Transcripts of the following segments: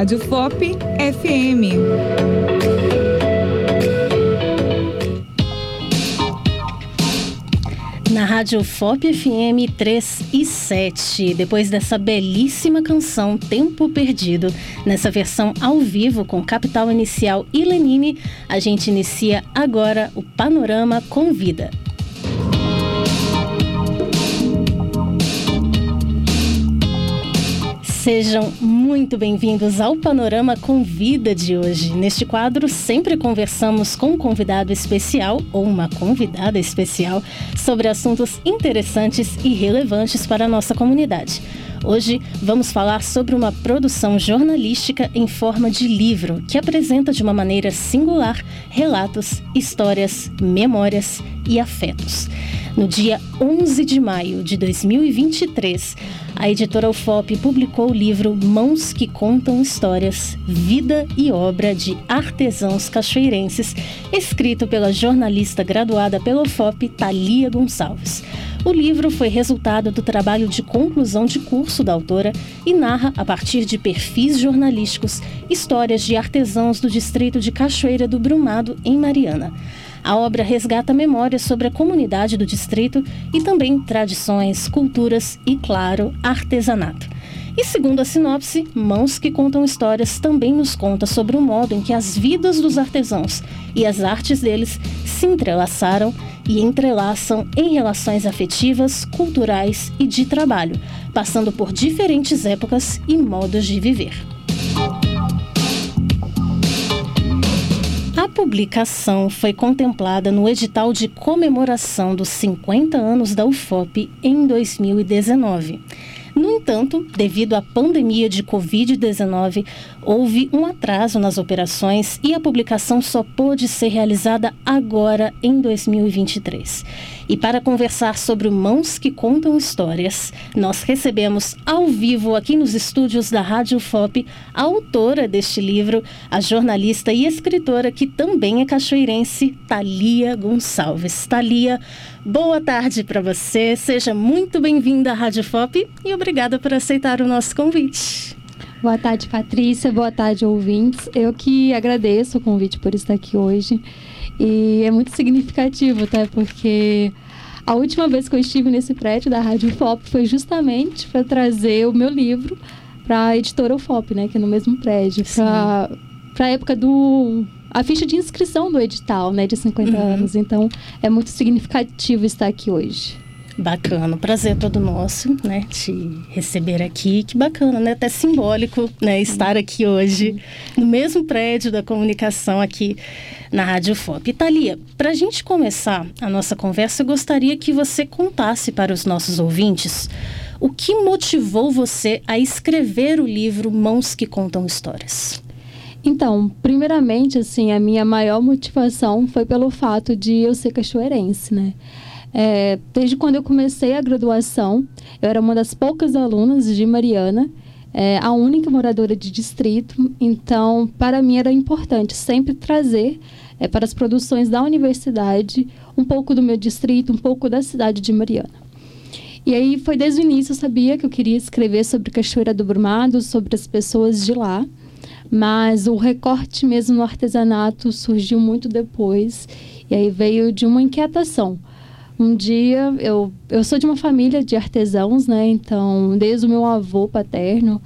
Rádio FOP FM. Na Rádio FOP FM 3 e 7, depois dessa belíssima canção Tempo Perdido, nessa versão ao vivo com Capital Inicial e Lenine, a gente inicia agora o Panorama com Sejam muito bem-vindos ao Panorama com Vida de hoje. Neste quadro, sempre conversamos com um convidado especial ou uma convidada especial sobre assuntos interessantes e relevantes para a nossa comunidade. Hoje vamos falar sobre uma produção jornalística em forma de livro que apresenta de uma maneira singular relatos, histórias, memórias e afetos. No dia 11 de maio de 2023, a editora UFOP publicou o livro Mãos que Contam Histórias, Vida e Obra de Artesãos Cachoeirenses, escrito pela jornalista graduada pela UFOP, Thalia Gonçalves. O livro foi resultado do trabalho de conclusão de curso da autora e narra, a partir de perfis jornalísticos, histórias de artesãos do distrito de Cachoeira do Brumado, em Mariana. A obra resgata memórias sobre a comunidade do distrito e também tradições, culturas e, claro, artesanato. E segundo a sinopse, Mãos que Contam Histórias também nos conta sobre o modo em que as vidas dos artesãos e as artes deles se entrelaçaram e entrelaçam em relações afetivas, culturais e de trabalho, passando por diferentes épocas e modos de viver. Publicação foi contemplada no edital de comemoração dos 50 anos da UFOP em 2019. No entanto, devido à pandemia de Covid-19, houve um atraso nas operações e a publicação só pôde ser realizada agora em 2023. E para conversar sobre Mãos que Contam Histórias, nós recebemos ao vivo aqui nos estúdios da Rádio FOP a autora deste livro, a jornalista e escritora que também é cachoeirense, Thalia Gonçalves. Thalia, boa tarde para você, seja muito bem-vinda à Rádio FOP e obrigada por aceitar o nosso convite. Boa tarde, Patrícia. Boa tarde, ouvintes. Eu que agradeço o convite por estar aqui hoje. E é muito significativo, tá? Porque a última vez que eu estive nesse prédio da Rádio FOP foi justamente para trazer o meu livro para a editora UFOP, né? Que é no mesmo prédio. Para a época do a ficha de inscrição do edital, né, de 50 uhum. anos. Então, é muito significativo estar aqui hoje. Bacana, prazer todo nosso, né, te receber aqui. Que bacana, né, até simbólico, né, estar aqui hoje no mesmo prédio da comunicação aqui na Rádio FOP. Thalia, para a gente começar a nossa conversa, eu gostaria que você contasse para os nossos ouvintes o que motivou você a escrever o livro Mãos que Contam Histórias. Então, primeiramente, assim, a minha maior motivação foi pelo fato de eu ser cachoeirense, né? É, desde quando eu comecei a graduação, eu era uma das poucas alunas de Mariana, é, a única moradora de distrito, então para mim era importante sempre trazer é, para as produções da universidade um pouco do meu distrito, um pouco da cidade de Mariana. E aí foi desde o início eu sabia que eu queria escrever sobre Cachoeira do Brumado, sobre as pessoas de lá, mas o recorte mesmo no artesanato surgiu muito depois, e aí veio de uma inquietação um dia, eu, eu sou de uma família de artesãos, né? Então, desde o meu avô paterno,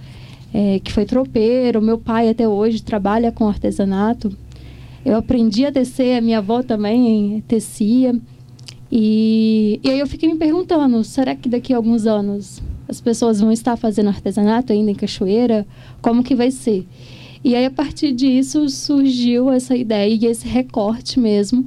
é, que foi tropeiro, meu pai até hoje trabalha com artesanato. Eu aprendi a tecer, a minha avó também tecia. E, e aí eu fiquei me perguntando, será que daqui a alguns anos as pessoas vão estar fazendo artesanato ainda em Cachoeira? Como que vai ser? E aí, a partir disso, surgiu essa ideia e esse recorte mesmo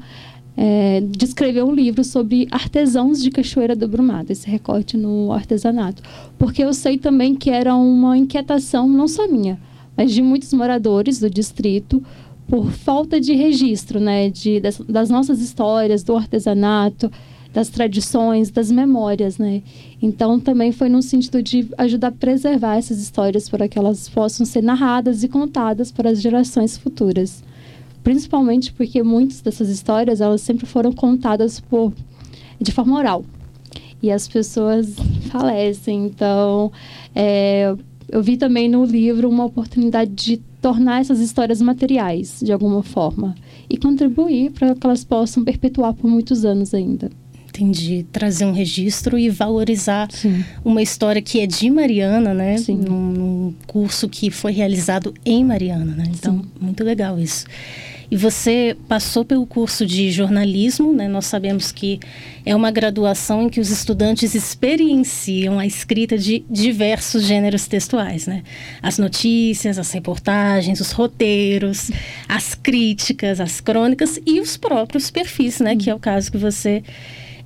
é, de escrever um livro sobre artesãos de Cachoeira do Brumado, esse recorte no artesanato. Porque eu sei também que era uma inquietação, não só minha, mas de muitos moradores do distrito, por falta de registro né, de, das, das nossas histórias, do artesanato, das tradições, das memórias, né? Então também foi no sentido de ajudar a preservar essas histórias para que elas possam ser narradas e contadas para as gerações futuras principalmente porque muitas dessas histórias elas sempre foram contadas por de forma oral e as pessoas falecem então é, eu vi também no livro uma oportunidade de tornar essas histórias materiais, de alguma forma, e contribuir para que elas possam perpetuar por muitos anos ainda. Entendi. Trazer um registro e valorizar Sim. uma história que é de Mariana, né? Sim. Num, curso que foi realizado em Mariana, né? Então, Sim. muito legal isso. E você passou pelo curso de jornalismo, né? Nós sabemos que é uma graduação em que os estudantes experienciam a escrita de diversos gêneros textuais, né? As notícias, as reportagens, os roteiros, as críticas, as crônicas e os próprios perfis, né? Que é o caso que você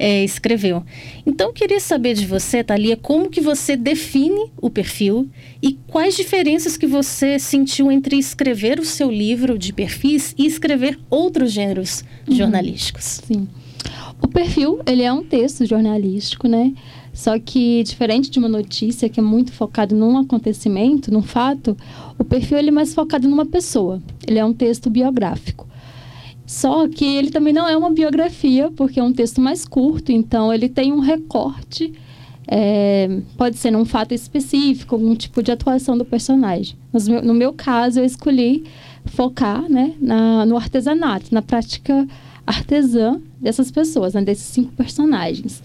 é, escreveu. Então, eu queria saber de você, Thalia, como que você define o perfil e quais diferenças que você sentiu entre escrever o seu livro de perfis e escrever outros gêneros jornalísticos. Sim. O perfil, ele é um texto jornalístico, né? Só que, diferente de uma notícia que é muito focado num acontecimento, num fato, o perfil ele é mais focado numa pessoa. Ele é um texto biográfico. Só que ele também não é uma biografia, porque é um texto mais curto, então ele tem um recorte. é, pode ser num fato específico, algum tipo de atuação do personagem. Mas no meu, caso, eu escolhi focar né, na, no artesanato, na prática artesã dessas pessoas, né, desses cinco personagens.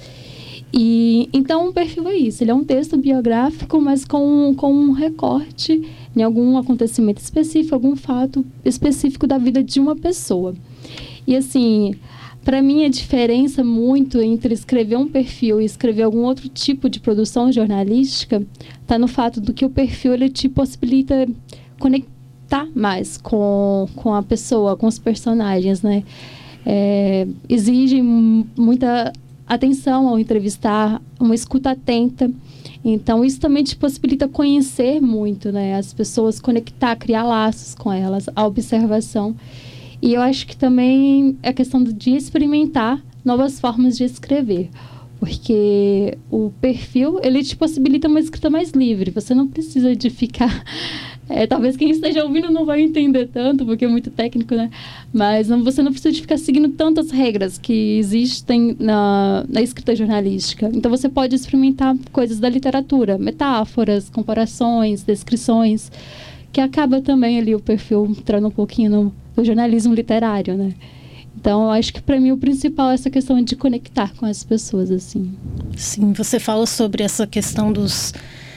E então o perfil é isso, ele é um texto biográfico, mas com, com um recorte em algum acontecimento específico, algum fato específico da vida de uma pessoa. E assim, para mim a diferença muito entre escrever um perfil e escrever algum outro tipo de produção jornalística está no fato do que o perfil ele te possibilita conectar mais com, com a pessoa, com os personagens, né? É, exige mu- muita atenção ao entrevistar, uma escuta atenta. Então, isso também te possibilita conhecer muito, né? As pessoas, conectar, criar laços com elas, a observação. E eu acho que também é questão de experimentar novas formas de escrever. Porque o perfil, ele te possibilita uma escrita mais livre. Você não precisa de ficar... É, talvez quem esteja ouvindo não vai entender tanto, porque é muito técnico, né? Mas não, você não precisa de ficar seguindo tantas regras que existem na, na escrita jornalística. Então, você pode experimentar coisas da literatura, metáforas, comparações, descrições, que acaba também ali o perfil entrando um pouquinho no, no jornalismo literário, né? Então, eu acho que para mim o principal é essa questão de conectar com as pessoas, assim. Sim, você fala sobre essa questão dos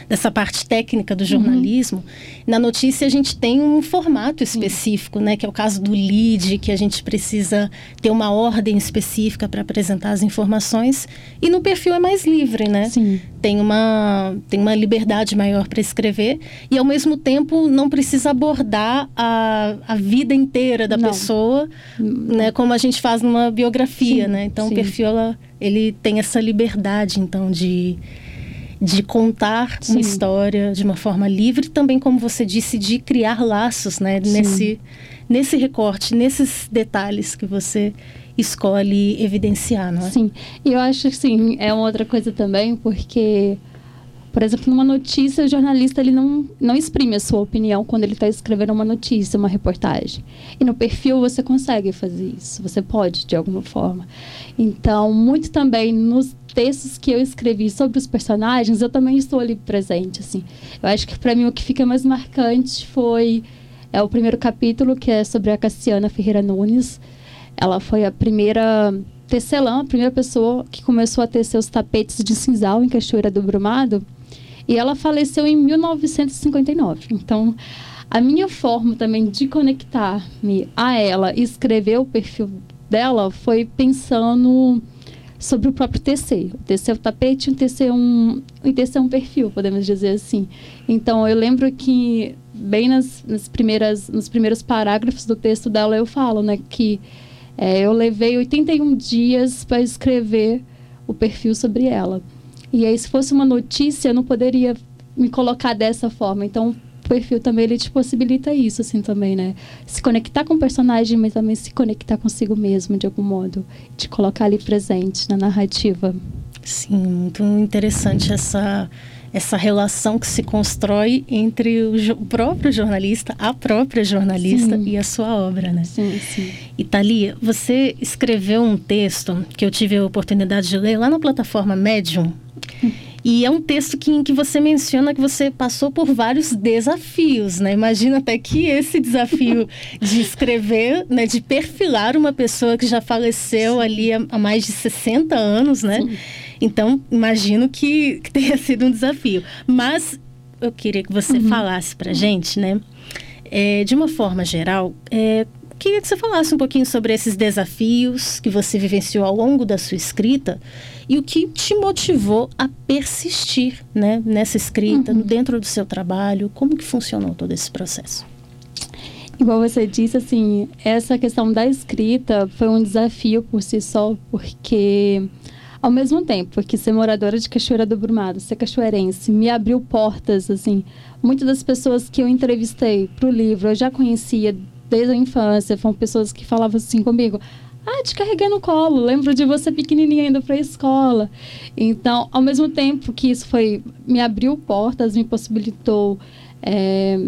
dessa parte técnica do jornalismo. Na notícia a gente tem um formato específico, né, que é o caso do lead, que a gente precisa ter uma ordem específica para apresentar as informações, e no perfil é mais livre, né? Sim. Tem uma tem uma liberdade maior para escrever e ao mesmo tempo não precisa abordar a, a vida inteira da Não. pessoa, né, como a gente faz numa biografia, Sim, né? Então o sim. perfil ela, ele tem essa liberdade então de de contar Sim. uma história de uma forma livre, também como você disse, de criar laços, né? Sim. Nesse nesse recorte, nesses detalhes que você escolhe evidenciar, não é? Sim, e eu acho que sim, é uma outra coisa também, porque, por exemplo, numa notícia, o jornalista ele não, não exprime a sua opinião quando ele está escrevendo uma notícia, uma reportagem. E no perfil você consegue fazer isso, você pode, de alguma forma. Então, muito também nos textos que eu escrevi sobre os personagens, eu também estou ali presente, assim. Eu acho que para mim o que fica mais marcante foi é o primeiro capítulo que é sobre a Cassiana Ferreira Nunes. Ela foi a primeira tecelã, a primeira pessoa que começou a tecer os tapetes de cinzal em Cachoeira do Brumado. E ela faleceu em 1959. Então, a minha forma também de conectar-me a ela e escrever o perfil dela foi pensando sobre o próprio TC. O TC é o tapete o TC é um, TC é um perfil, podemos dizer assim. Então, eu lembro que bem nas, nas primeiras, nos primeiros parágrafos do texto dela eu falo, né, que é, eu levei 81 dias para escrever o perfil sobre ela. E aí, se fosse uma notícia, eu não poderia me colocar dessa forma. Então, o perfil também ele te possibilita isso, assim, também, né? Se conectar com o personagem, mas também se conectar consigo mesmo, de algum modo. Te colocar ali presente na narrativa. Sim, muito interessante essa essa relação que se constrói entre o, jo- próprio jornalista, a própria jornalista Sim. e a sua obra, né? Sim, sim. E Thalia, você escreveu um texto que eu tive a oportunidade de ler lá na plataforma Medium. E é um texto que, em que você menciona que você passou por vários desafios, né? Imagina até que esse desafio de escrever, né, de perfilar uma pessoa que já faleceu ali há, há mais de 60 anos, né? Sim. Então, imagino que, que, tenha sido um desafio. Mas eu queria que você uhum. falasse pra gente, né? É, de uma forma geral, é, queria que você falasse um pouquinho sobre esses desafios que você vivenciou ao longo da sua escrita e o que te motivou a persistir né, nessa escrita, uhum. dentro do seu trabalho. Como que funcionou todo esse processo? Igual você disse, assim, essa questão da escrita foi um desafio por si só, porque ao mesmo tempo que ser moradora de Cachoeira do Brumado, ser cachoeirense, me abriu portas, assim, muitas das pessoas que eu entrevistei para o livro eu já conhecia desde a infância. Foram pessoas que falavam assim comigo: Ah, te carreguei no colo, lembro de você pequenininha indo para a escola. Então, ao mesmo tempo que isso foi me abriu portas, me possibilitou é,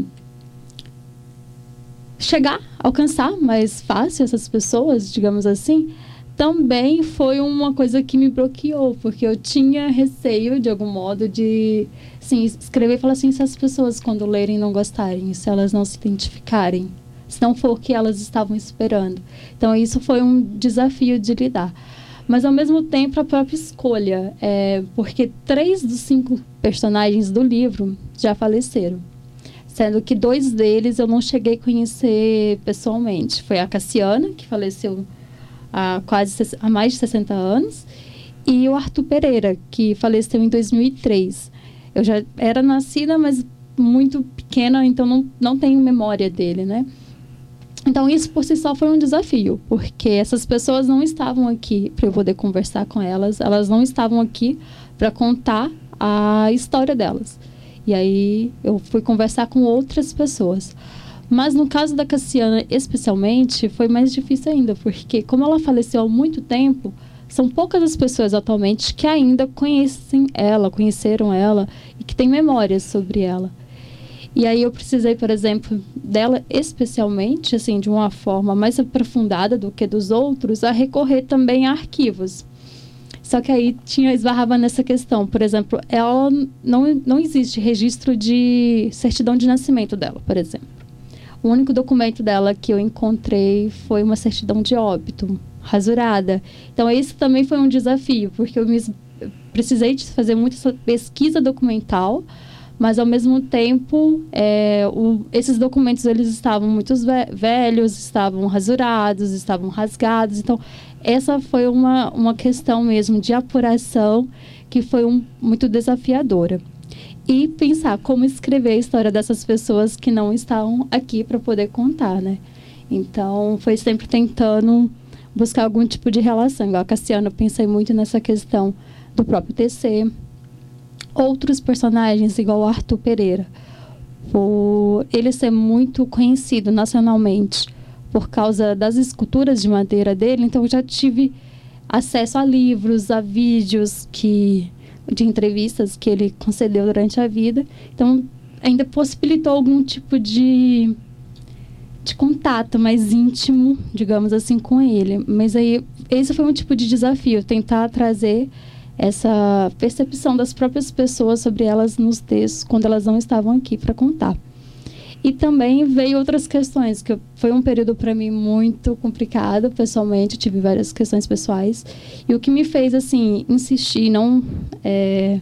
chegar, alcançar mais fácil essas pessoas, digamos assim, também foi uma coisa que me bloqueou, porque eu tinha receio, de algum modo, de assim, escrever e falar assim, se as pessoas, quando lerem, não gostarem, se elas não se identificarem se não for o que elas estavam esperando. Então, isso foi um desafio de lidar. Mas, ao mesmo tempo, a própria escolha, é, porque três dos cinco personagens do livro já faleceram. Sendo que dois deles eu não cheguei a conhecer pessoalmente. Foi a Cassiana, que faleceu há quase há mais de 60 anos, e o Arthur Pereira, que faleceu em 2003. Eu já era nascida, mas muito pequena, então não, não tenho memória dele, né? Então, isso por si só foi um desafio, porque essas pessoas não estavam aqui para eu poder conversar com elas, elas não estavam aqui para contar a história delas. E aí eu fui conversar com outras pessoas. Mas no caso da Cassiana, especialmente, foi mais difícil ainda, porque como ela faleceu há muito tempo, são poucas as pessoas atualmente que ainda conhecem ela, conheceram ela e que têm memórias sobre ela. E aí eu precisei, por exemplo, dela especialmente, assim, de uma forma mais aprofundada do que dos outros, a recorrer também a arquivos. Só que aí tinha esbarrava nessa questão, por exemplo, ela não não existe registro de certidão de nascimento dela, por exemplo. O único documento dela que eu encontrei foi uma certidão de óbito, rasurada. Então, esse também foi um desafio, porque eu me, precisei de fazer muita pesquisa documental mas ao mesmo tempo é, o, esses documentos eles estavam muito velhos, estavam rasurados, estavam rasgados, então essa foi uma, uma questão mesmo de apuração que foi um, muito desafiadora. E pensar como escrever a história dessas pessoas que não estavam aqui para poder contar, né? Então, foi sempre tentando buscar algum tipo de relação. Igual a Cassiana, eu pensei muito nessa questão do próprio TC, outros personagens, igual Arthur Pereira, por ele ser muito conhecido nacionalmente por causa das esculturas de madeira dele, então eu já tive acesso a livros, a vídeos que de entrevistas que ele concedeu durante a vida. Então, ainda possibilitou algum tipo de de contato mais íntimo, digamos assim, com ele. Mas aí esse foi um tipo de desafio, tentar trazer essa percepção das próprias pessoas sobre elas nos textos quando elas não estavam aqui para contar. E também veio outras questões, que foi um período para mim muito complicado, pessoalmente, tive várias questões pessoais. E o que me fez, assim, insistir não, é,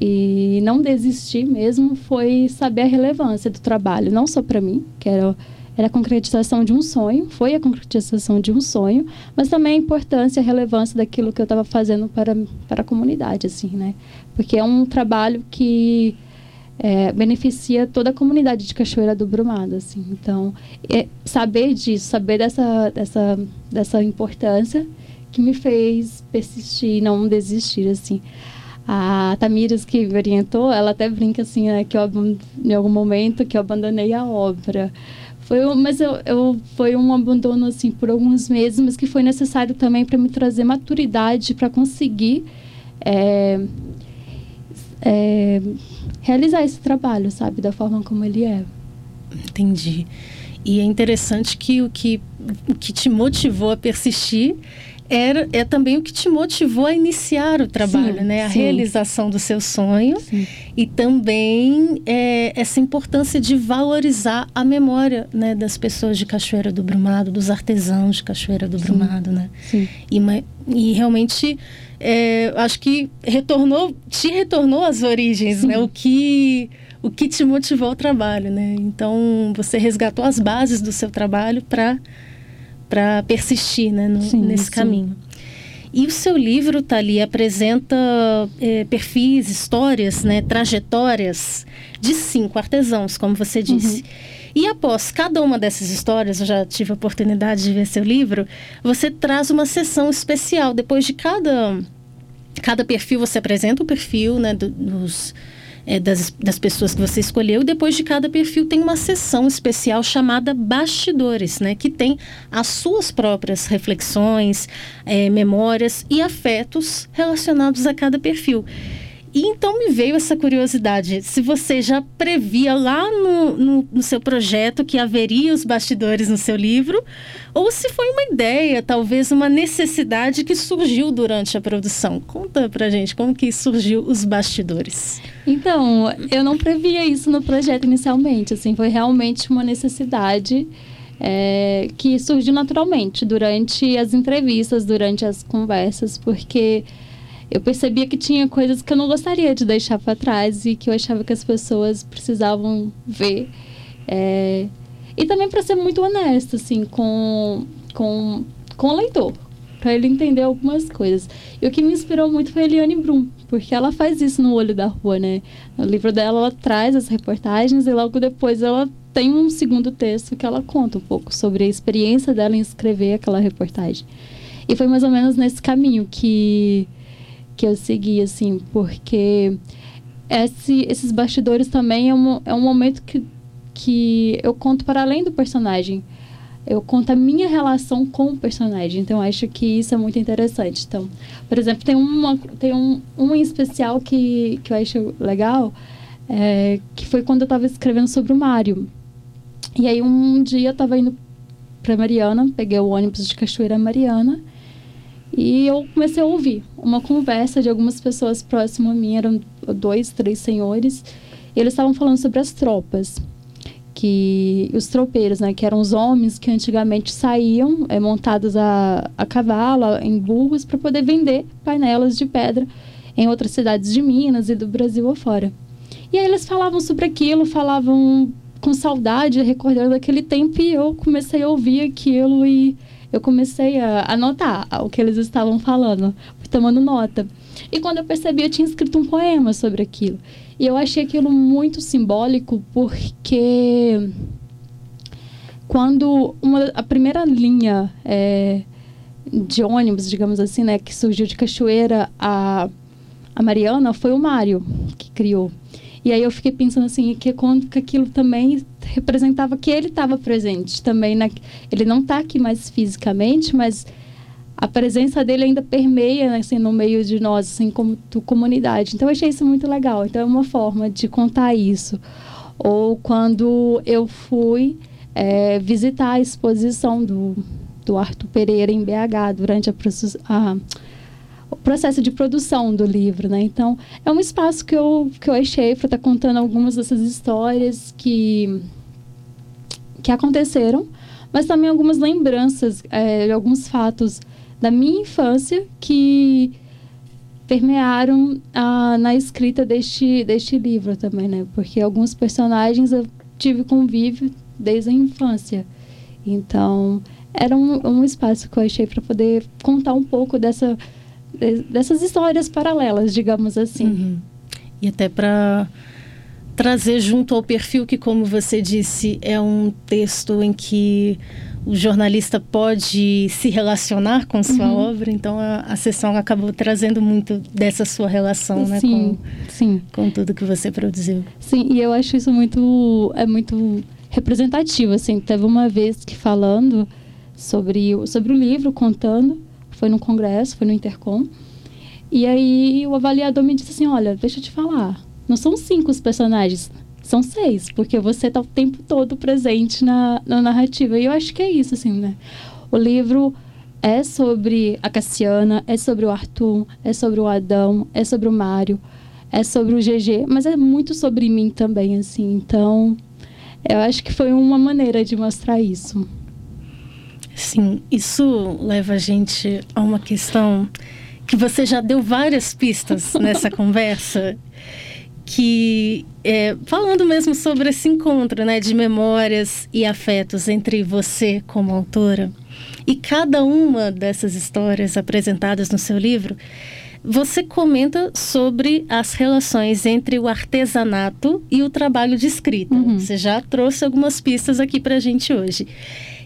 e não desistir mesmo foi saber a relevância do trabalho, não só para mim, que era era a concretização de um sonho, foi a concretização de um sonho, mas também a importância e a relevância daquilo que eu estava fazendo para, para a comunidade, assim, né? Porque é um trabalho que é, beneficia toda a comunidade de Cachoeira do Brumado, assim. Então, é, saber disso, saber dessa, dessa, dessa importância que me fez persistir, não desistir, assim. A Tamires, que me orientou, ela até brinca, assim, né, que eu, em algum momento que eu abandonei a obra, foi, mas eu, eu, foi um abandono assim por alguns meses, mas que foi necessário também para me trazer maturidade para conseguir é, é, realizar esse trabalho, sabe, da forma como ele é. Entendi. E é interessante que o que, o que te motivou a persistir era, é também o que te motivou a iniciar o trabalho, sim, né? A sim. realização do seu sonho sim. e também é, essa importância de valorizar a memória né, das pessoas de Cachoeira do Brumado, dos artesãos de Cachoeira do Brumado, né? E, e realmente é, acho que retornou, te retornou às origens, né? O que o que te motivou ao trabalho, né? Então você resgatou as bases do seu trabalho para para persistir né, no, sim, nesse sim. caminho. E o seu livro, Thalia, apresenta é, perfis, histórias, né, trajetórias de cinco artesãos, como você disse. Uhum. E após cada uma dessas histórias, eu já tive a oportunidade de ver seu livro, você traz uma sessão especial. Depois de cada, cada perfil, você apresenta o perfil né, do, dos é, das, das pessoas que você escolheu. E depois de cada perfil tem uma sessão especial chamada Bastidores, né? Que tem as suas próprias reflexões, é, memórias e afetos relacionados a cada perfil. E então me veio essa curiosidade, se você já previa lá no, no, no, seu projeto que haveria os bastidores no seu livro, ou se foi uma ideia, talvez uma necessidade que surgiu durante a produção. Conta pra gente como que surgiu os bastidores. Então, eu não previa isso no projeto inicialmente, assim, foi realmente uma necessidade é, que surgiu naturalmente durante as entrevistas, durante as conversas, porque eu percebia que tinha coisas que eu não gostaria de deixar para trás e que eu achava que as pessoas precisavam ver. É... E também para ser muito honesta, assim, com, com, com o leitor, para ele entender algumas coisas. E o que me inspirou muito foi a Eliane Brum, porque ela faz isso no Olho da Rua, né? No livro dela, ela traz as reportagens e logo depois ela tem um segundo texto que ela conta um pouco sobre a experiência dela em escrever aquela reportagem. E foi mais ou menos nesse caminho que que eu segui, assim, porque esse, esses bastidores também é um, é um momento que, que eu conto para além do personagem. Eu conto a minha relação com o personagem. Então, acho que isso é muito interessante. Então, por exemplo, tem, uma, tem um, um em especial que, que eu acho legal, é, que foi quando eu estava escrevendo sobre o Mário. E aí, um dia, eu estava indo para Mariana, peguei o ônibus de Cachoeira Mariana, e eu comecei a ouvir uma conversa de algumas pessoas próximas a mim, eram dois, três senhores, e eles estavam falando sobre as tropas. Que os tropeiros, né, que eram os homens que antigamente saíam é, montados a, a cavalo, em burros, para poder vender painelas de pedra em outras cidades de Minas e do Brasil afora. E aí eles falavam sobre aquilo, falavam com saudade, recordando aquele tempo, e eu comecei a ouvir aquilo e eu comecei a anotar o que eles estavam falando, tomando nota. E quando eu percebi, eu tinha escrito um poema sobre aquilo. E eu achei aquilo muito simbólico porque quando uma, a primeira linha é, de ônibus, digamos assim, né, que surgiu de Cachoeira a, a Mariana, foi o Mário que criou. E aí eu fiquei pensando assim, que quando que aquilo também representava que ele estava presente também. Na, ele não está aqui mais fisicamente, mas a presença dele ainda permeia né, assim, no meio de nós, assim, como tu, comunidade. Então eu achei isso muito legal. Então é uma forma de contar isso. Ou quando eu fui é, visitar a exposição do, do Arthur Pereira em BH durante a, a o processo de produção do livro, né? Então, é um espaço que eu, que eu achei para estar tá contando algumas dessas histórias que, que aconteceram, mas também algumas lembranças é, alguns fatos da minha infância que permearam na escrita deste, deste livro também, né? Porque alguns personagens eu tive convívio desde a infância. Então, era um, um espaço que eu achei para poder contar um pouco dessa dessas histórias paralelas, digamos assim. Uhum. E até para trazer junto ao perfil que, como você disse, é um texto em que o jornalista pode se relacionar com sua uhum. obra, então a, a sessão acabou trazendo muito dessa sua relação, né, com, sim. com tudo que você produziu. Sim, e eu acho isso muito é muito representativo, assim, teve uma vez que falando sobre sobre o livro, contando, foi no congresso, foi no Intercom. E aí o avaliador me disse assim: olha, deixa eu te falar, não são cinco os personagens, são seis, porque você está o tempo todo presente na, na narrativa. E eu acho que é isso, assim, né? O livro é sobre a Cassiana, é sobre o Arthur, é sobre o Adão, é sobre o Mário, é sobre o GG, mas é muito sobre mim também, assim. Então, eu acho que foi uma maneira de mostrar isso. Sim, isso leva a gente a uma questão que você já deu várias pistas nessa conversa, que é, falando mesmo sobre esse encontro, né, de memórias e afetos entre você como autora e cada uma dessas histórias apresentadas no seu livro, você comenta sobre as relações entre o artesanato e o trabalho de escrita. Uhum. Você já trouxe algumas pistas aqui para a gente hoje.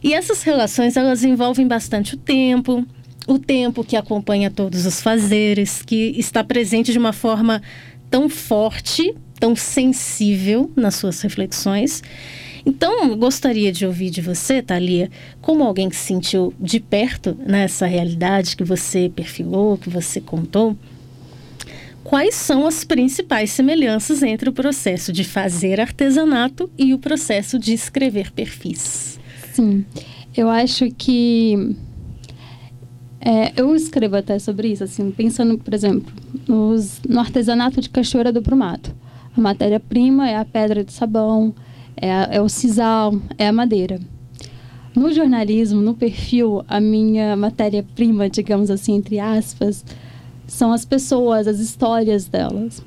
E essas relações elas envolvem bastante o tempo, o tempo que acompanha todos os fazeres, que está presente de uma forma tão forte, tão sensível nas suas reflexões então, gostaria de ouvir de você, Thalia, como alguém que se sentiu de perto nessa realidade que você perfilou, que você contou, quais são as principais semelhanças entre o processo de fazer artesanato e o processo de escrever perfis? Sim, eu acho que é, eu escrevo até sobre isso, assim, pensando, por exemplo, nos, no artesanato de Cachoeira do Prumato. A matéria-prima é a pedra de sabão, é, é o sisal, é a madeira. No jornalismo, no perfil, a minha matéria-prima, digamos assim, entre aspas, são as pessoas, as histórias delas.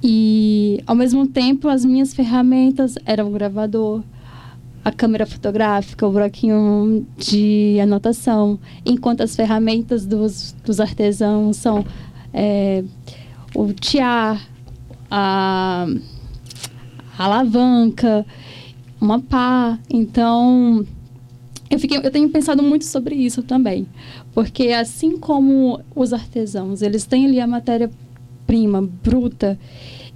E, ao mesmo tempo, as minhas ferramentas eram o gravador, a câmera fotográfica, o bloquinho de anotação, enquanto as ferramentas dos, dos artesãos são é, o tiar, a alavanca, uma pá. Então, eu, fiquei, eu tenho pensado muito sobre isso também. Porque assim como os artesãos, eles têm ali a matéria-prima bruta.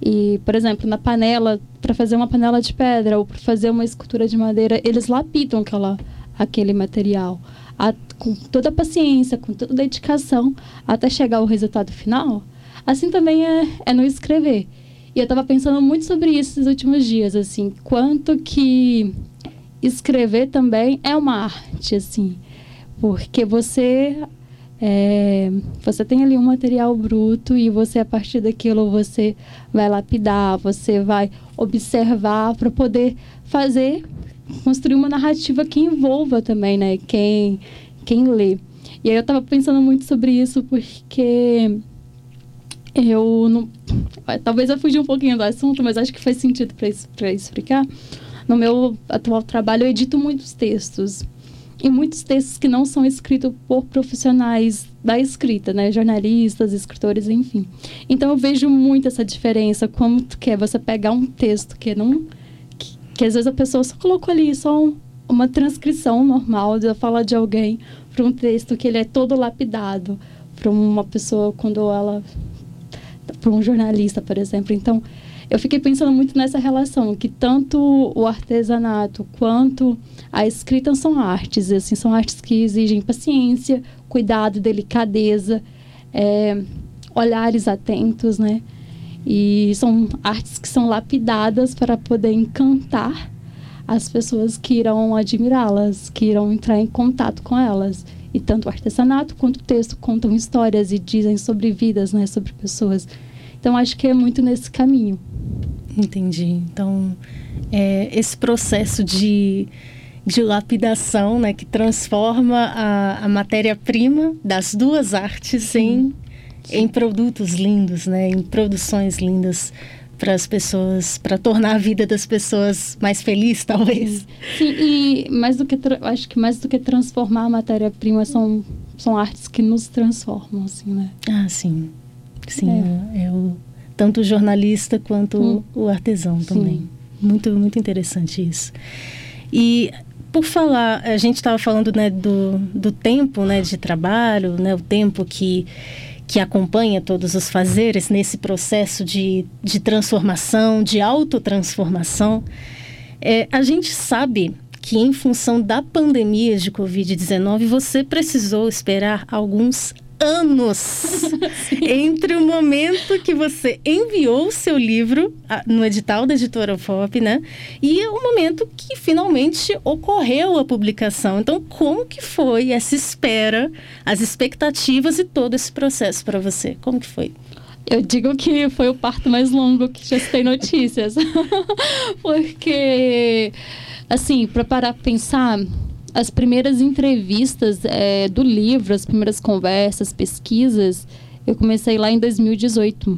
E, por exemplo, na panela, para fazer uma panela de pedra ou para fazer uma escultura de madeira, eles lapidam aquela, aquele material. A, com toda a paciência, com toda a dedicação, até chegar ao resultado final. Assim também é, é no escrever. E eu estava pensando muito sobre isso esses últimos dias, assim, quanto que escrever também é uma arte, assim, porque você é, você tem ali um material bruto e você a partir daquilo você vai lapidar, você vai observar para poder fazer construir uma narrativa que envolva também, né, quem quem lê. E aí eu estava pensando muito sobre isso porque eu não. Talvez eu fugi um pouquinho do assunto, mas acho que faz sentido para explicar. No meu atual trabalho, eu edito muitos textos. E muitos textos que não são escritos por profissionais da escrita, né? Jornalistas, escritores, enfim. Então eu vejo muito essa diferença. Como que é você pegar um texto que não. Que, que às vezes a pessoa só colocou ali só um, uma transcrição normal da fala de alguém para um texto que ele é todo lapidado para uma pessoa quando ela para um jornalista, por exemplo. Então, eu fiquei pensando muito nessa relação, que tanto o artesanato quanto a escrita são artes, assim, são artes que exigem paciência, cuidado, delicadeza, é, olhares atentos, né? E são artes que são lapidadas para poder encantar as pessoas que irão admirá-las, que irão entrar em contato com elas. E tanto o artesanato quanto o texto contam histórias e dizem sobre vidas, né, sobre pessoas. Então acho que é muito nesse caminho. Entendi. Então é, esse processo de, de lapidação, né, que transforma a, a matéria-prima das duas artes Sim. em, em produtos lindos, né, em produções lindas para as pessoas, para tornar a vida das pessoas mais feliz, talvez. Sim, e mais do que acho que mais do que transformar a matéria-prima são são artes que nos transformam, assim, né? Ah, sim, sim, é, é o, tanto o jornalista quanto hum. o artesão também. Sim. Muito muito interessante isso. E por falar, a gente estava falando né, do, do tempo né, de trabalho, né, o tempo que que acompanha todos os fazeres nesse processo de, de transformação, de autotransformação, é, a gente sabe que em função da pandemia de Covid-19 você precisou esperar alguns anos entre o momento que você enviou o seu livro no edital da editora FOP, né? E o momento que finalmente ocorreu a publicação. Então, como que foi essa espera, as expectativas e todo esse processo para você? Como que foi? Eu digo que foi o parto mais longo que já se tem notícias. Porque, assim, para parar para pensar, as primeiras entrevistas é, do livro, as primeiras conversas, pesquisas, eu comecei lá em 2018.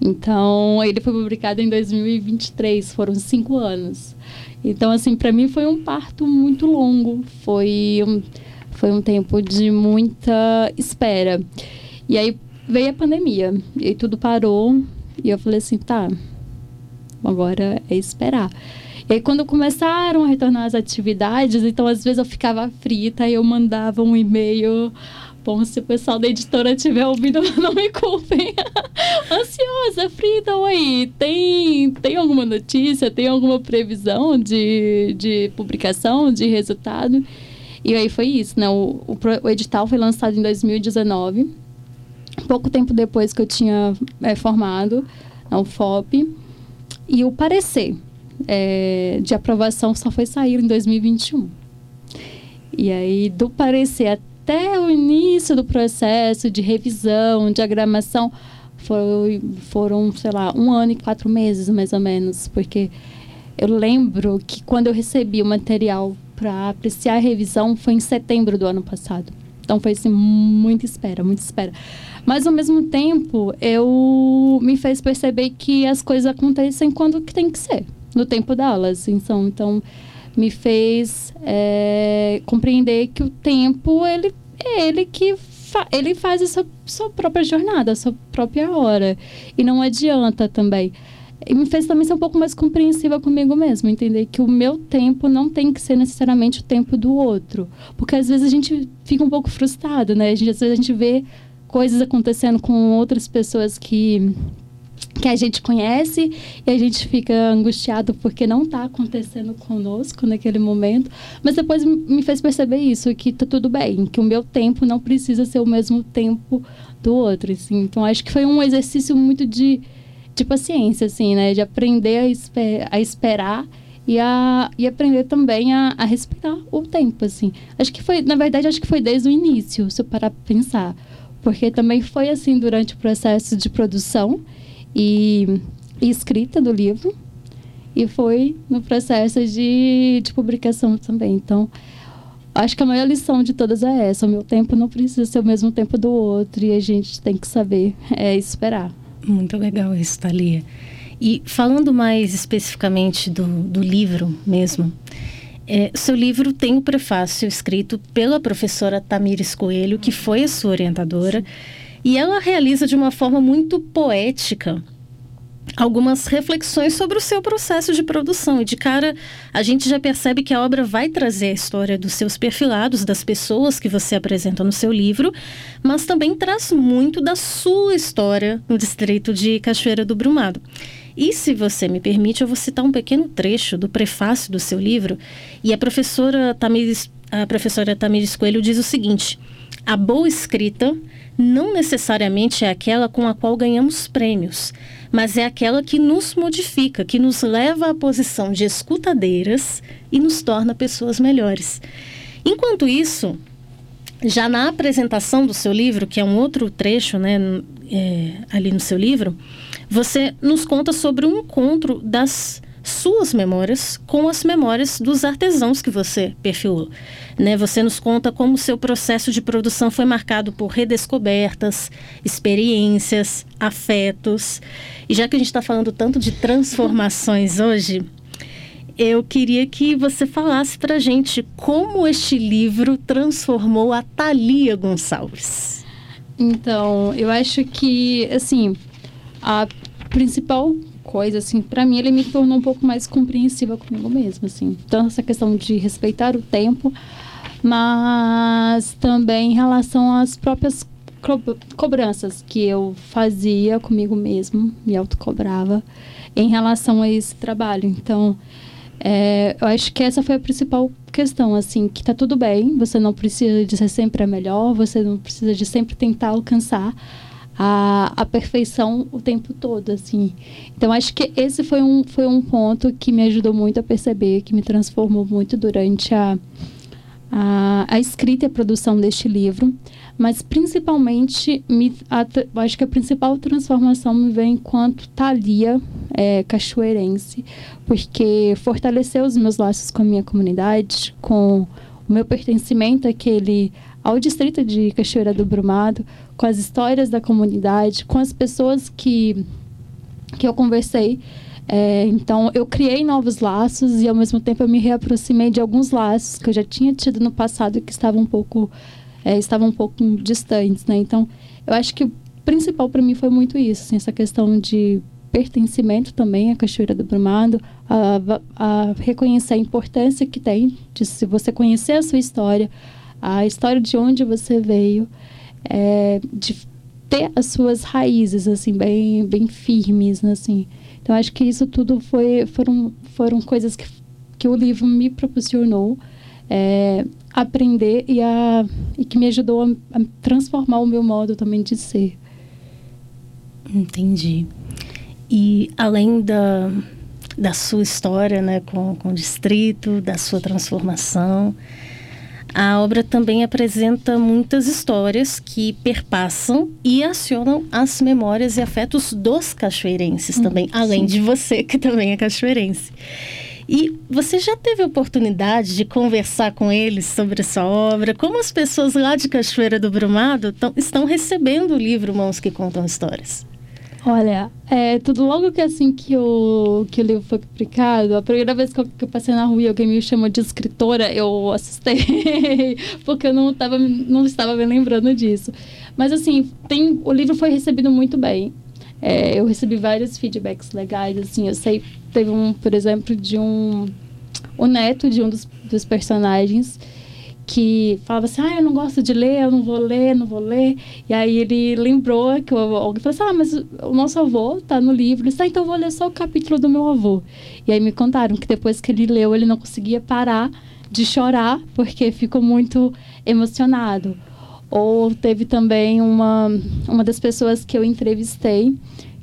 Então, ele foi publicado em 2023, foram cinco anos. Então, assim, para mim foi um parto muito longo, foi um, foi um tempo de muita espera. E aí, veio a pandemia e aí tudo parou e eu falei assim, tá, agora é esperar. E aí quando começaram a retornar as atividades, então às vezes eu ficava frita e eu mandava um e-mail Bom, se o pessoal da editora estiver ouvindo, não me culpem. Ansiosa, Frida, oi. Tem, tem alguma notícia? Tem alguma previsão de, de publicação, de resultado? E aí foi isso, né? O, o, o edital foi lançado em 2019 pouco tempo depois que eu tinha é, formado na UFOP. E o parecer é, de aprovação só foi sair em 2021. E aí, do parecer até o início do processo de revisão, diagramação, foi, foram, sei lá, um ano e quatro meses, mais ou menos. Porque eu lembro que quando eu recebi o material para apreciar a revisão foi em setembro do ano passado. Então foi assim, muita espera, muita espera. Mas ao mesmo tempo, eu me fez perceber que as coisas acontecem quando que tem que ser, no tempo delas. Então, então me fez é, compreender que o tempo ele é ele que fa ele faz a sua, sua própria jornada, a sua própria hora. E não adianta também. E me fez também ser um pouco mais compreensiva comigo mesmo, entender que o meu tempo não tem que ser necessariamente o tempo do outro. Porque às vezes a gente fica um pouco frustrado, né? A gente, às vezes a gente vê coisas acontecendo com outras pessoas que que a gente conhece e a gente fica angustiado porque não está acontecendo conosco naquele momento. Mas depois me fez perceber isso, que tá tudo bem, que o meu tempo não precisa ser o mesmo tempo do outro, assim. Então acho que foi um exercício muito de, de paciência, assim, né? De aprender a, esper a esperar e, a, e aprender também a, a respeitar o tempo, assim. Acho que foi, na verdade, acho que foi desde o início, se eu parar para pensar porque também foi assim durante o processo de produção e, e escrita do livro e foi no processo de, de publicação também. Então, acho que a maior lição de todas é essa: o meu tempo não precisa ser o mesmo tempo do outro e a gente tem que saber é, esperar. Muito legal isso, Thalia. E falando mais especificamente do, do livro mesmo, é, seu livro tem o prefácio escrito pela professora Tamires Coelho, que foi a sua orientadora, e ela realiza de uma forma muito poética algumas reflexões sobre o seu processo de produção. E de cara, a gente já percebe que a obra vai trazer a história dos seus perfilados, das pessoas que você apresenta no seu livro, mas também traz muito da sua história no distrito de Cachoeira do Brumado. E se você me permite, eu vou citar um pequeno trecho do prefácio do seu livro. E a professora Tamires, a professora Tamires Coelho diz o seguinte: a boa escrita não necessariamente é aquela com a qual ganhamos prêmios, mas é aquela que nos modifica, que nos leva à posição de escutadeiras e nos torna pessoas melhores. Enquanto isso, já na apresentação do seu livro, que é um outro trecho né, é, ali no seu livro, você nos conta sobre um encontro das suas memórias com as memórias dos artesãos que você perfilou. Né? Você nos conta como o seu processo de produção foi marcado por redescobertas, experiências, afetos. E já que a gente está falando tanto de transformações hoje, eu queria que você falasse para gente como este livro transformou a Thalia Gonçalves. Então, eu acho que, assim, a principal coisa, assim, para mim ele me tornou um pouco mais compreensiva comigo mesma, assim. Então, essa questão de respeitar o tempo, mas também em relação às próprias co cobranças que eu fazia comigo mesmo, me autocobrava em relação a esse trabalho. Então, É, eu acho que essa foi a principal questão, assim, que tá tudo bem, você não precisa de ser sempre a melhor, você não precisa de sempre tentar alcançar a, a perfeição o tempo todo, assim. Então, acho que esse foi um, foi um ponto que me ajudou muito a perceber, que me transformou muito durante a, a, a escrita e a produção deste livro mas principalmente me, a, acho que a principal transformação me vem enquanto Thalia é, cachoeirense, porque fortaleceu os meus laços com a minha comunidade, com o meu pertencimento àquele, ao distrito de Cachoeira do Brumado, com as histórias da comunidade, com as pessoas que, que eu conversei. É, então, eu criei novos laços e, ao mesmo tempo, eu me reaproximei de alguns laços que eu já tinha tido no passado e que estavam um pouco é, estavam um pouco distantes, né? Então, eu acho que o principal para mim foi muito isso, assim, essa questão de pertencimento também à Cachoeira do Brumado, a, a, reconhecer a importância que tem de se você conhecer a sua história, a história de onde você veio, é, de ter as suas raízes assim bem bem firmes, né, assim. Então acho que isso tudo foi foram foram coisas que que o livro me proporcionou é, aprender e, a, e que me ajudou a, a transformar o meu modo também de ser. Entendi. E além da, da sua história né, com, com o distrito, da sua transformação, a obra também apresenta muitas histórias que perpassam e acionam as memórias e afetos dos cachoeirenses hum, também, além sim. de você, que também é cachoeirense. E você já teve a oportunidade de conversar com eles sobre essa obra? Como as pessoas lá de Cachoeira do Brumado tão, estão recebendo o livro Mãos que Contam Histórias? Olha, é, tudo logo que assim que o, que o livro foi publicado, a primeira vez que eu, que eu passei na rua e alguém me chamou de escritora, eu assustei, porque eu não, tava, não estava me lembrando disso. Mas assim, tem, o livro foi recebido muito bem. É, eu recebi vários feedbacks legais, assim, eu sei, teve um, por exemplo, de um, o neto de um dos, dos personagens, que falava assim, ah, eu não gosto de ler, eu não vou ler, não vou ler. E aí ele lembrou que alguém falou assim, ah, mas o nosso avô tá no livro. Ele disse, ah, então eu vou ler só o capítulo do meu avô. E aí me contaram que depois que ele leu, ele não conseguia parar de chorar, porque ficou muito emocionado. Ou teve também uma, uma das pessoas que eu entrevistei,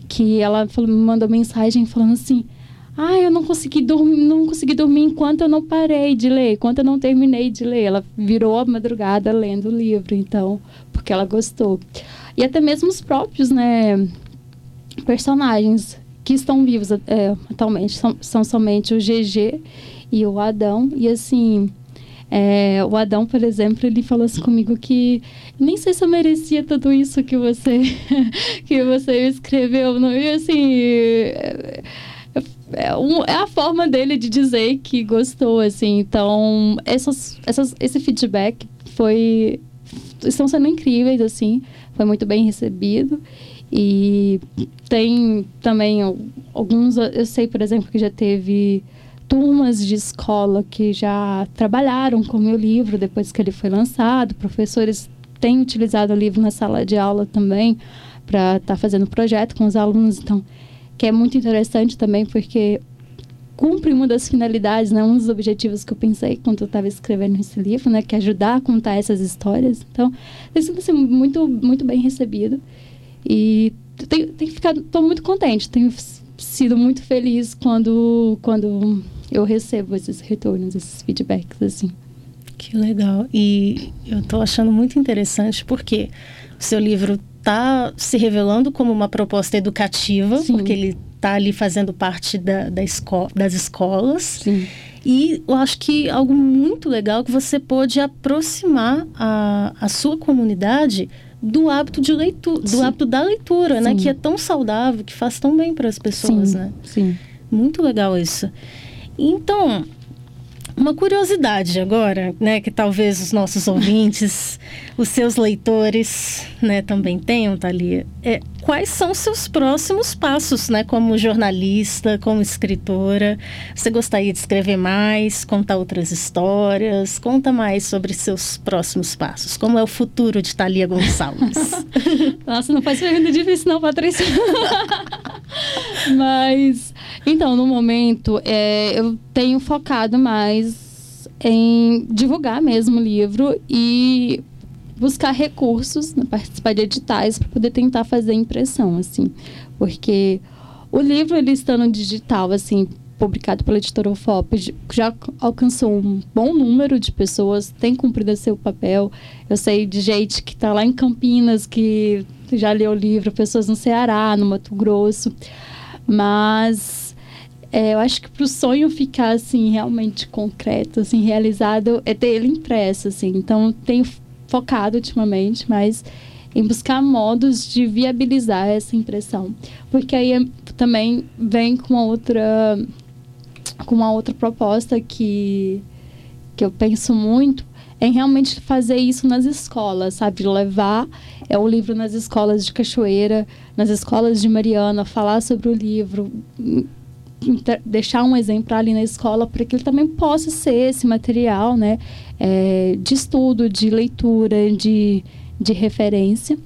que ela falou, me mandou mensagem falando assim: ah, eu não consegui dormir, não consegui dormir enquanto eu não parei de ler, enquanto eu não terminei de ler. Ela virou a madrugada lendo o livro, então, porque ela gostou. E até mesmo os próprios, né, personagens que estão vivos é, atualmente são, são somente o GG e o Adão. E assim, é, o Adão, por exemplo, ele falou assim comigo que nem sei se eu merecia tudo isso que você que você escreveu. Não? E assim, é, um, é, a forma dele de dizer que gostou, assim. Então, essas, essas, esse feedback foi estão sendo incríveis, assim. Foi muito bem recebido. E tem também alguns, eu sei, por exemplo, que já teve turmas de escola que já trabalharam com o meu livro depois que ele foi lançado. Professores têm utilizado o livro na sala de aula também para estar tá fazendo projeto com os alunos. Então, que é muito interessante também porque cumpre uma das finalidades, né, um dos objetivos que eu pensei quando eu estava escrevendo esse livro, né, que é ajudar a contar essas histórias. Então, tem sido assim, muito, muito bem recebido. E tenho, tenho ficado, estou muito contente, tenho sido muito feliz quando, quando eu recebo esses retornos, esses feedbacks, assim. Que legal. E eu estou achando muito interessante porque o seu livro está se revelando como uma proposta educativa, Sim. porque ele está ali fazendo parte da, da esco das escolas. Sim. E eu acho que algo muito legal que você pode aproximar a, a sua comunidade do hábito de leitura, do hábito da leitura, né? Sim. né? Que é tão saudável, que faz tão bem para as pessoas, Sim. né? Sim. Muito legal isso. Então, uma curiosidade agora, né, que talvez os nossos ouvintes, os seus leitores, né, também tenham, Thalia, é quais são seus próximos passos, né, como jornalista, como escritora? Você gostaria de escrever mais, contar outras histórias? Conta mais sobre seus próximos passos. Como é o futuro de Thalia Gonçalves? Nossa, não faz pergunta difícil não, Patrícia. Mas Então, no momento, é, eu tenho focado mais em divulgar mesmo o livro e buscar recursos, né, participar de editais para poder tentar fazer impressão, assim, porque o livro ele estando digital, assim, publicado pela editora UFOP, já alcançou um bom número de pessoas, tem cumprido seu papel. Eu sei de gente que está lá em Campinas, que já leu o livro, pessoas no Ceará, no Mato Grosso. Mas é, eu acho que para o sonho ficar assim realmente concreto, assim realizado, é ter ele impresso, assim. Então tenho focado ultimamente, mas em buscar modos de viabilizar essa impressão, porque aí é, também vem com uma outra com uma outra proposta que que eu penso muito é realmente fazer isso nas escolas, sabe? Levar é o livro nas escolas de Cachoeira, nas escolas de Mariana, falar sobre o livro, deixar um exemplar ali na escola para que ele também possa ser esse material, né? É, de estudo, de leitura, de, de referência.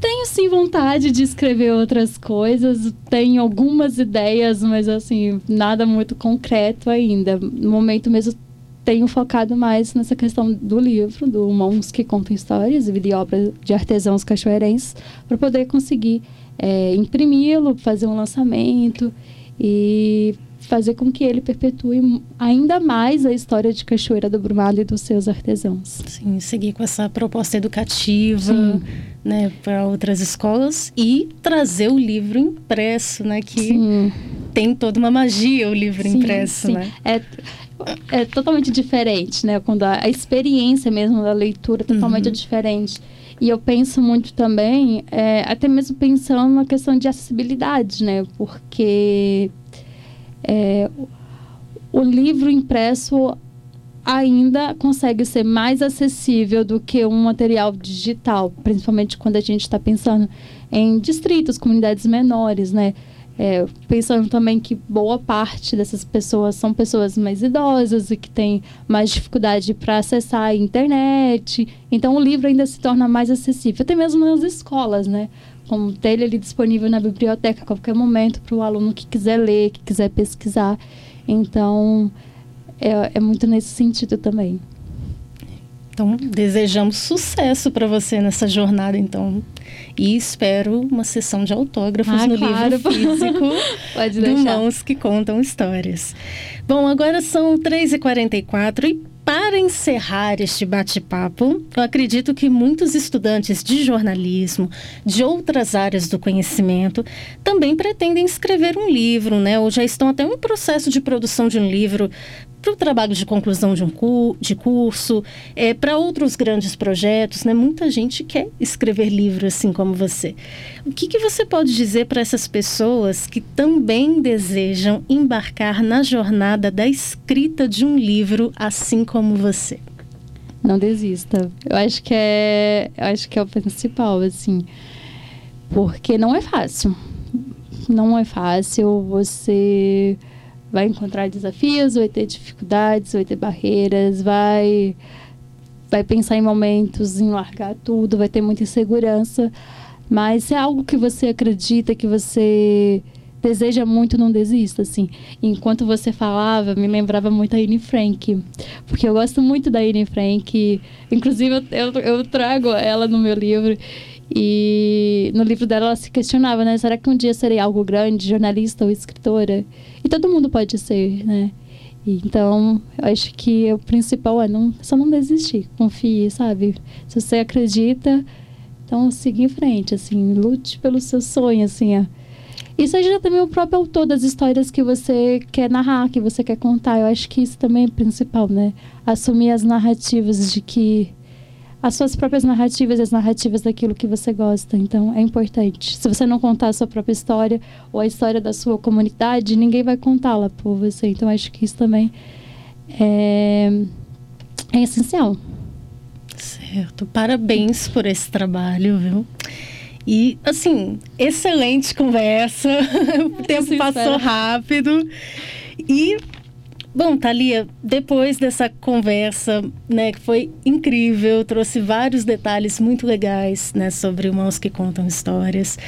Tenho sim vontade de escrever outras coisas, tenho algumas ideias, mas assim, nada muito concreto ainda. No momento mesmo tenho focado mais nessa questão do livro, do Mãos que Contam Histórias, vida e obra de artesãos cachoeirenses, para poder conseguir é, imprimi-lo, fazer um lançamento e fazer com que ele perpetue ainda mais a história de Cachoeira do Brumado e dos seus artesãos. Sim, seguir com essa proposta educativa, né, para outras escolas e trazer o livro impresso, né, que sim. tem toda uma magia o livro sim, impresso, sim. né? É, é totalmente diferente, né? Quando a, a experiência mesmo da leitura é totalmente uhum. diferente. E eu penso muito também, é, até mesmo pensando na questão de acessibilidade, né? Porque é, o livro impresso ainda consegue ser mais acessível do que um material digital, principalmente quando a gente está pensando em distritos, comunidades menores, né? É, pensando também que boa parte dessas pessoas são pessoas mais idosas e que têm mais dificuldade para acessar a internet. Então, o livro ainda se torna mais acessível, até mesmo nas escolas, né? Como ter ali disponível na biblioteca a qualquer momento para o aluno que quiser ler, que quiser pesquisar. Então, é, é muito nesse sentido também. Então, desejamos sucesso para você nessa jornada, então. E espero uma sessão de autógrafos ah, no claro. livro físico Pode do Mãos que Contam Histórias. Bom, agora são 3h44 e para encerrar este bate-papo, eu acredito que muitos estudantes de jornalismo, de outras áreas do conhecimento, também pretendem escrever um livro, né? Ou já estão até em processo de produção de um livro para o trabalho de conclusão de um cu de curso, é, para outros grandes projetos, né? Muita gente quer escrever livro assim como você. O que, que você pode dizer para essas pessoas que também desejam embarcar na jornada da escrita de um livro assim como você? Não desista. Eu acho que é, eu acho que é o principal, assim, porque não é fácil. Não é fácil você vai encontrar desafios, vai ter dificuldades, vai ter barreiras, vai vai pensar em momentos em largar tudo, vai ter muita insegurança, mas se é algo que você acredita, que você deseja muito, não desista, assim. Enquanto você falava, me lembrava muito a Anne Frank, porque eu gosto muito da Anne Frank, inclusive eu, eu trago ela no meu livro, e no livro dela ela se questionava, né? Será que um dia serei algo grande, jornalista ou escritora? E todo mundo pode ser, né? Então, eu acho que o principal é não, só não desistir, confie, sabe? Se você acredita, então siga em frente, assim, lute pelo seu sonho, assim, ó. E seja também o próprio autor das histórias que você quer narrar, que você quer contar. Eu acho que isso também é principal, né? Assumir as narrativas de que as suas próprias narrativas e as narrativas daquilo que você gosta. Então, é importante. Se você não contar a sua própria história ou a história da sua comunidade, ninguém vai contá-la por você. Então, acho que isso também é, é essencial. Certo. Parabéns por esse trabalho, viu? E, assim, excelente conversa. o tempo passou rápido. E Bom, Thalia, depois dessa conversa, né, que foi incrível, trouxe vários detalhes muito legais, né, sobre irmãos que contam histórias.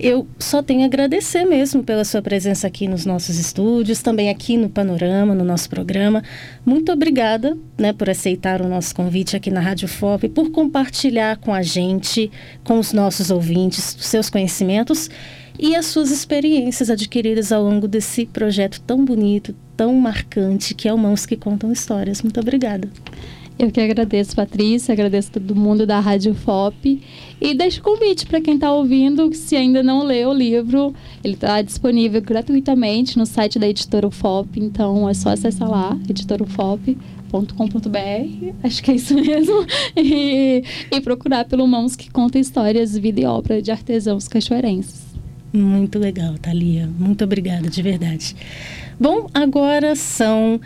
eu só tenho a agradecer mesmo pela sua presença aqui nos nossos estúdios, também aqui no Panorama, no nosso programa. Muito obrigada né, por aceitar o nosso convite aqui na Rádio FOP, por compartilhar com a gente, com os nossos ouvintes, seus conhecimentos e as suas experiências adquiridas ao longo desse projeto tão bonito, tão marcante, que é o Mãos que Contam Histórias. Muito obrigada. Eu que agradeço, Patrícia, agradeço todo mundo da Rádio FOP e deixo o convite para quem está ouvindo, se ainda não leu o livro, ele está disponível gratuitamente no site da Editora FOP, então é só acessar lá, editorafop.com.br, acho que é isso mesmo, e, e procurar pelo Mãos que Conta Histórias, Vida e Obra de Artesãos Cachoeirenses. Muito legal, Thalia. Muito obrigada, de verdade. Bom, agora são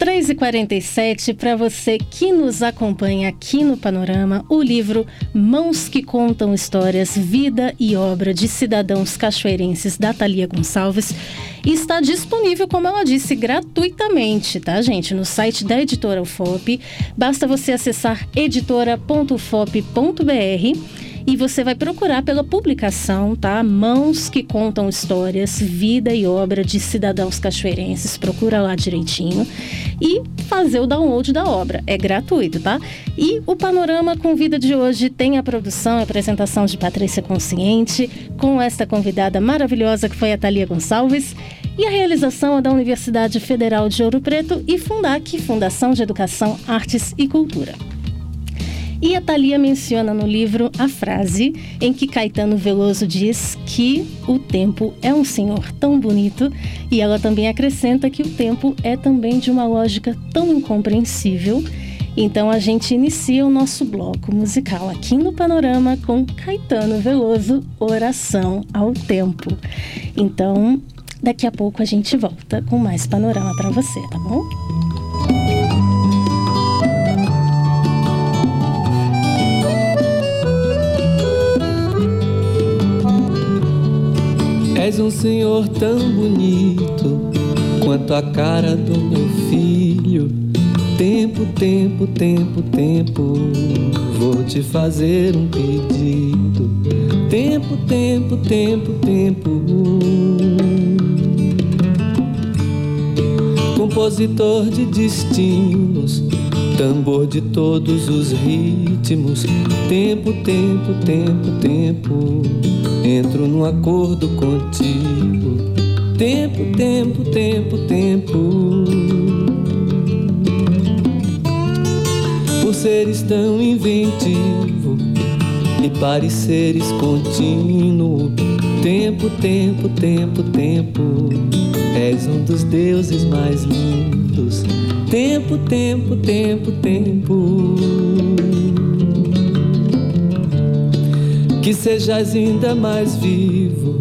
3h47 para você que nos acompanha aqui no Panorama, o livro Mãos que Contam Histórias, Vida e Obra de Cidadãos Cachoeirenses, da Thalia Gonçalves, está disponível, como ela disse, gratuitamente, tá, gente? No site da editora UFOP. Basta você acessar editora.fop.br e você vai procurar pela publicação, tá? Mãos que contam histórias, vida e obra de cidadãos cachoeirenses. Procura lá direitinho e fazer o download da obra. É gratuito, tá? E o Panorama com Vida de hoje tem a produção e apresentação de Patrícia Consciente, com esta convidada maravilhosa que foi a Thalia Gonçalves. E a realização é da Universidade Federal de Ouro Preto e Fundac, Fundação de Educação, Artes e Cultura. E a Thalia menciona no livro a frase em que Caetano Veloso diz que o tempo é um senhor tão bonito, e ela também acrescenta que o tempo é também de uma lógica tão incompreensível. Então a gente inicia o nosso bloco musical aqui no Panorama com Caetano Veloso, Oração ao Tempo. Então, daqui a pouco a gente volta com mais panorama para você, tá bom? És um senhor tão bonito quanto a cara do meu filho. Tempo, tempo, tempo, tempo, vou te fazer um pedido. Tempo, tempo, tempo, tempo. Compositor de destinos, tambor de todos os ritmos. Tempo, tempo, tempo, tempo entro num acordo contigo. Tempo, tempo, tempo, tempo. Por seres tão inventivo e pareceres contínuo. Tempo, tempo, tempo, tempo. És um dos deuses mais lindos. Tempo, tempo, tempo, tempo. Que sejas ainda mais vivo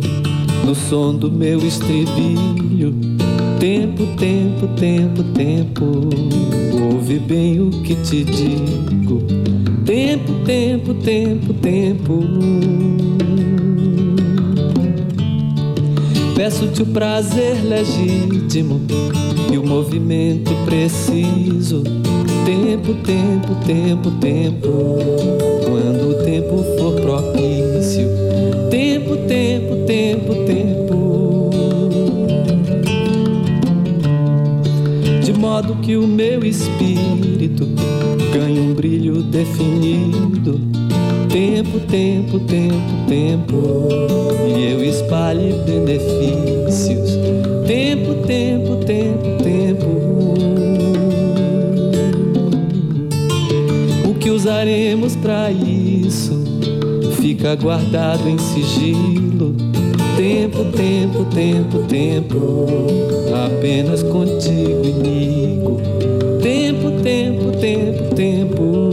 no som do meu estribilho. Tempo, tempo, tempo, tempo, ouve bem o que te digo. Tempo, tempo, tempo, tempo. Peço-te o prazer legítimo e o movimento preciso. Tempo, tempo, tempo, tempo. Quando o tempo propício. Tempo, tempo, tempo, tempo. De modo que o meu espírito ganhe um brilho definido. Tempo, tempo, tempo, tempo. E eu espalhe benefícios. Tempo, tempo, tempo, tempo. O que usaremos para isso? Fica guardado em sigilo. Tempo, tempo, tempo, tempo. Apenas contigo, amigo. Tempo, tempo, tempo, tempo.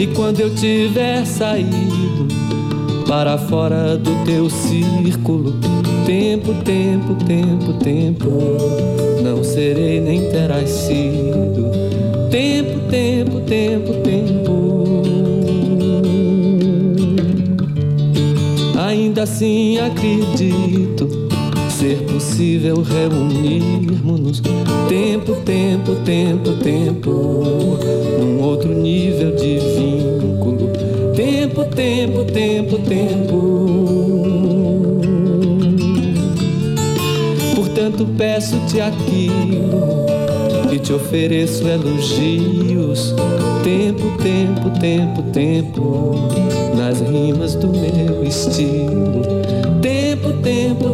E quando eu tiver saído para fora do teu círculo, tempo, tempo, tempo, tempo, não serei nem terás sido. Tempo, tempo, tempo, tempo. Ainda assim acredito ser possível reunirmos-nos tempo, tempo, tempo, tempo, num outro nível de vínculo. Tempo, Tempo, tempo, tempo. Portanto, peço-te aquilo e te ofereço elogios. Tempo, tempo, tempo, tempo, nas rimas do meu estilo. Tempo, tempo,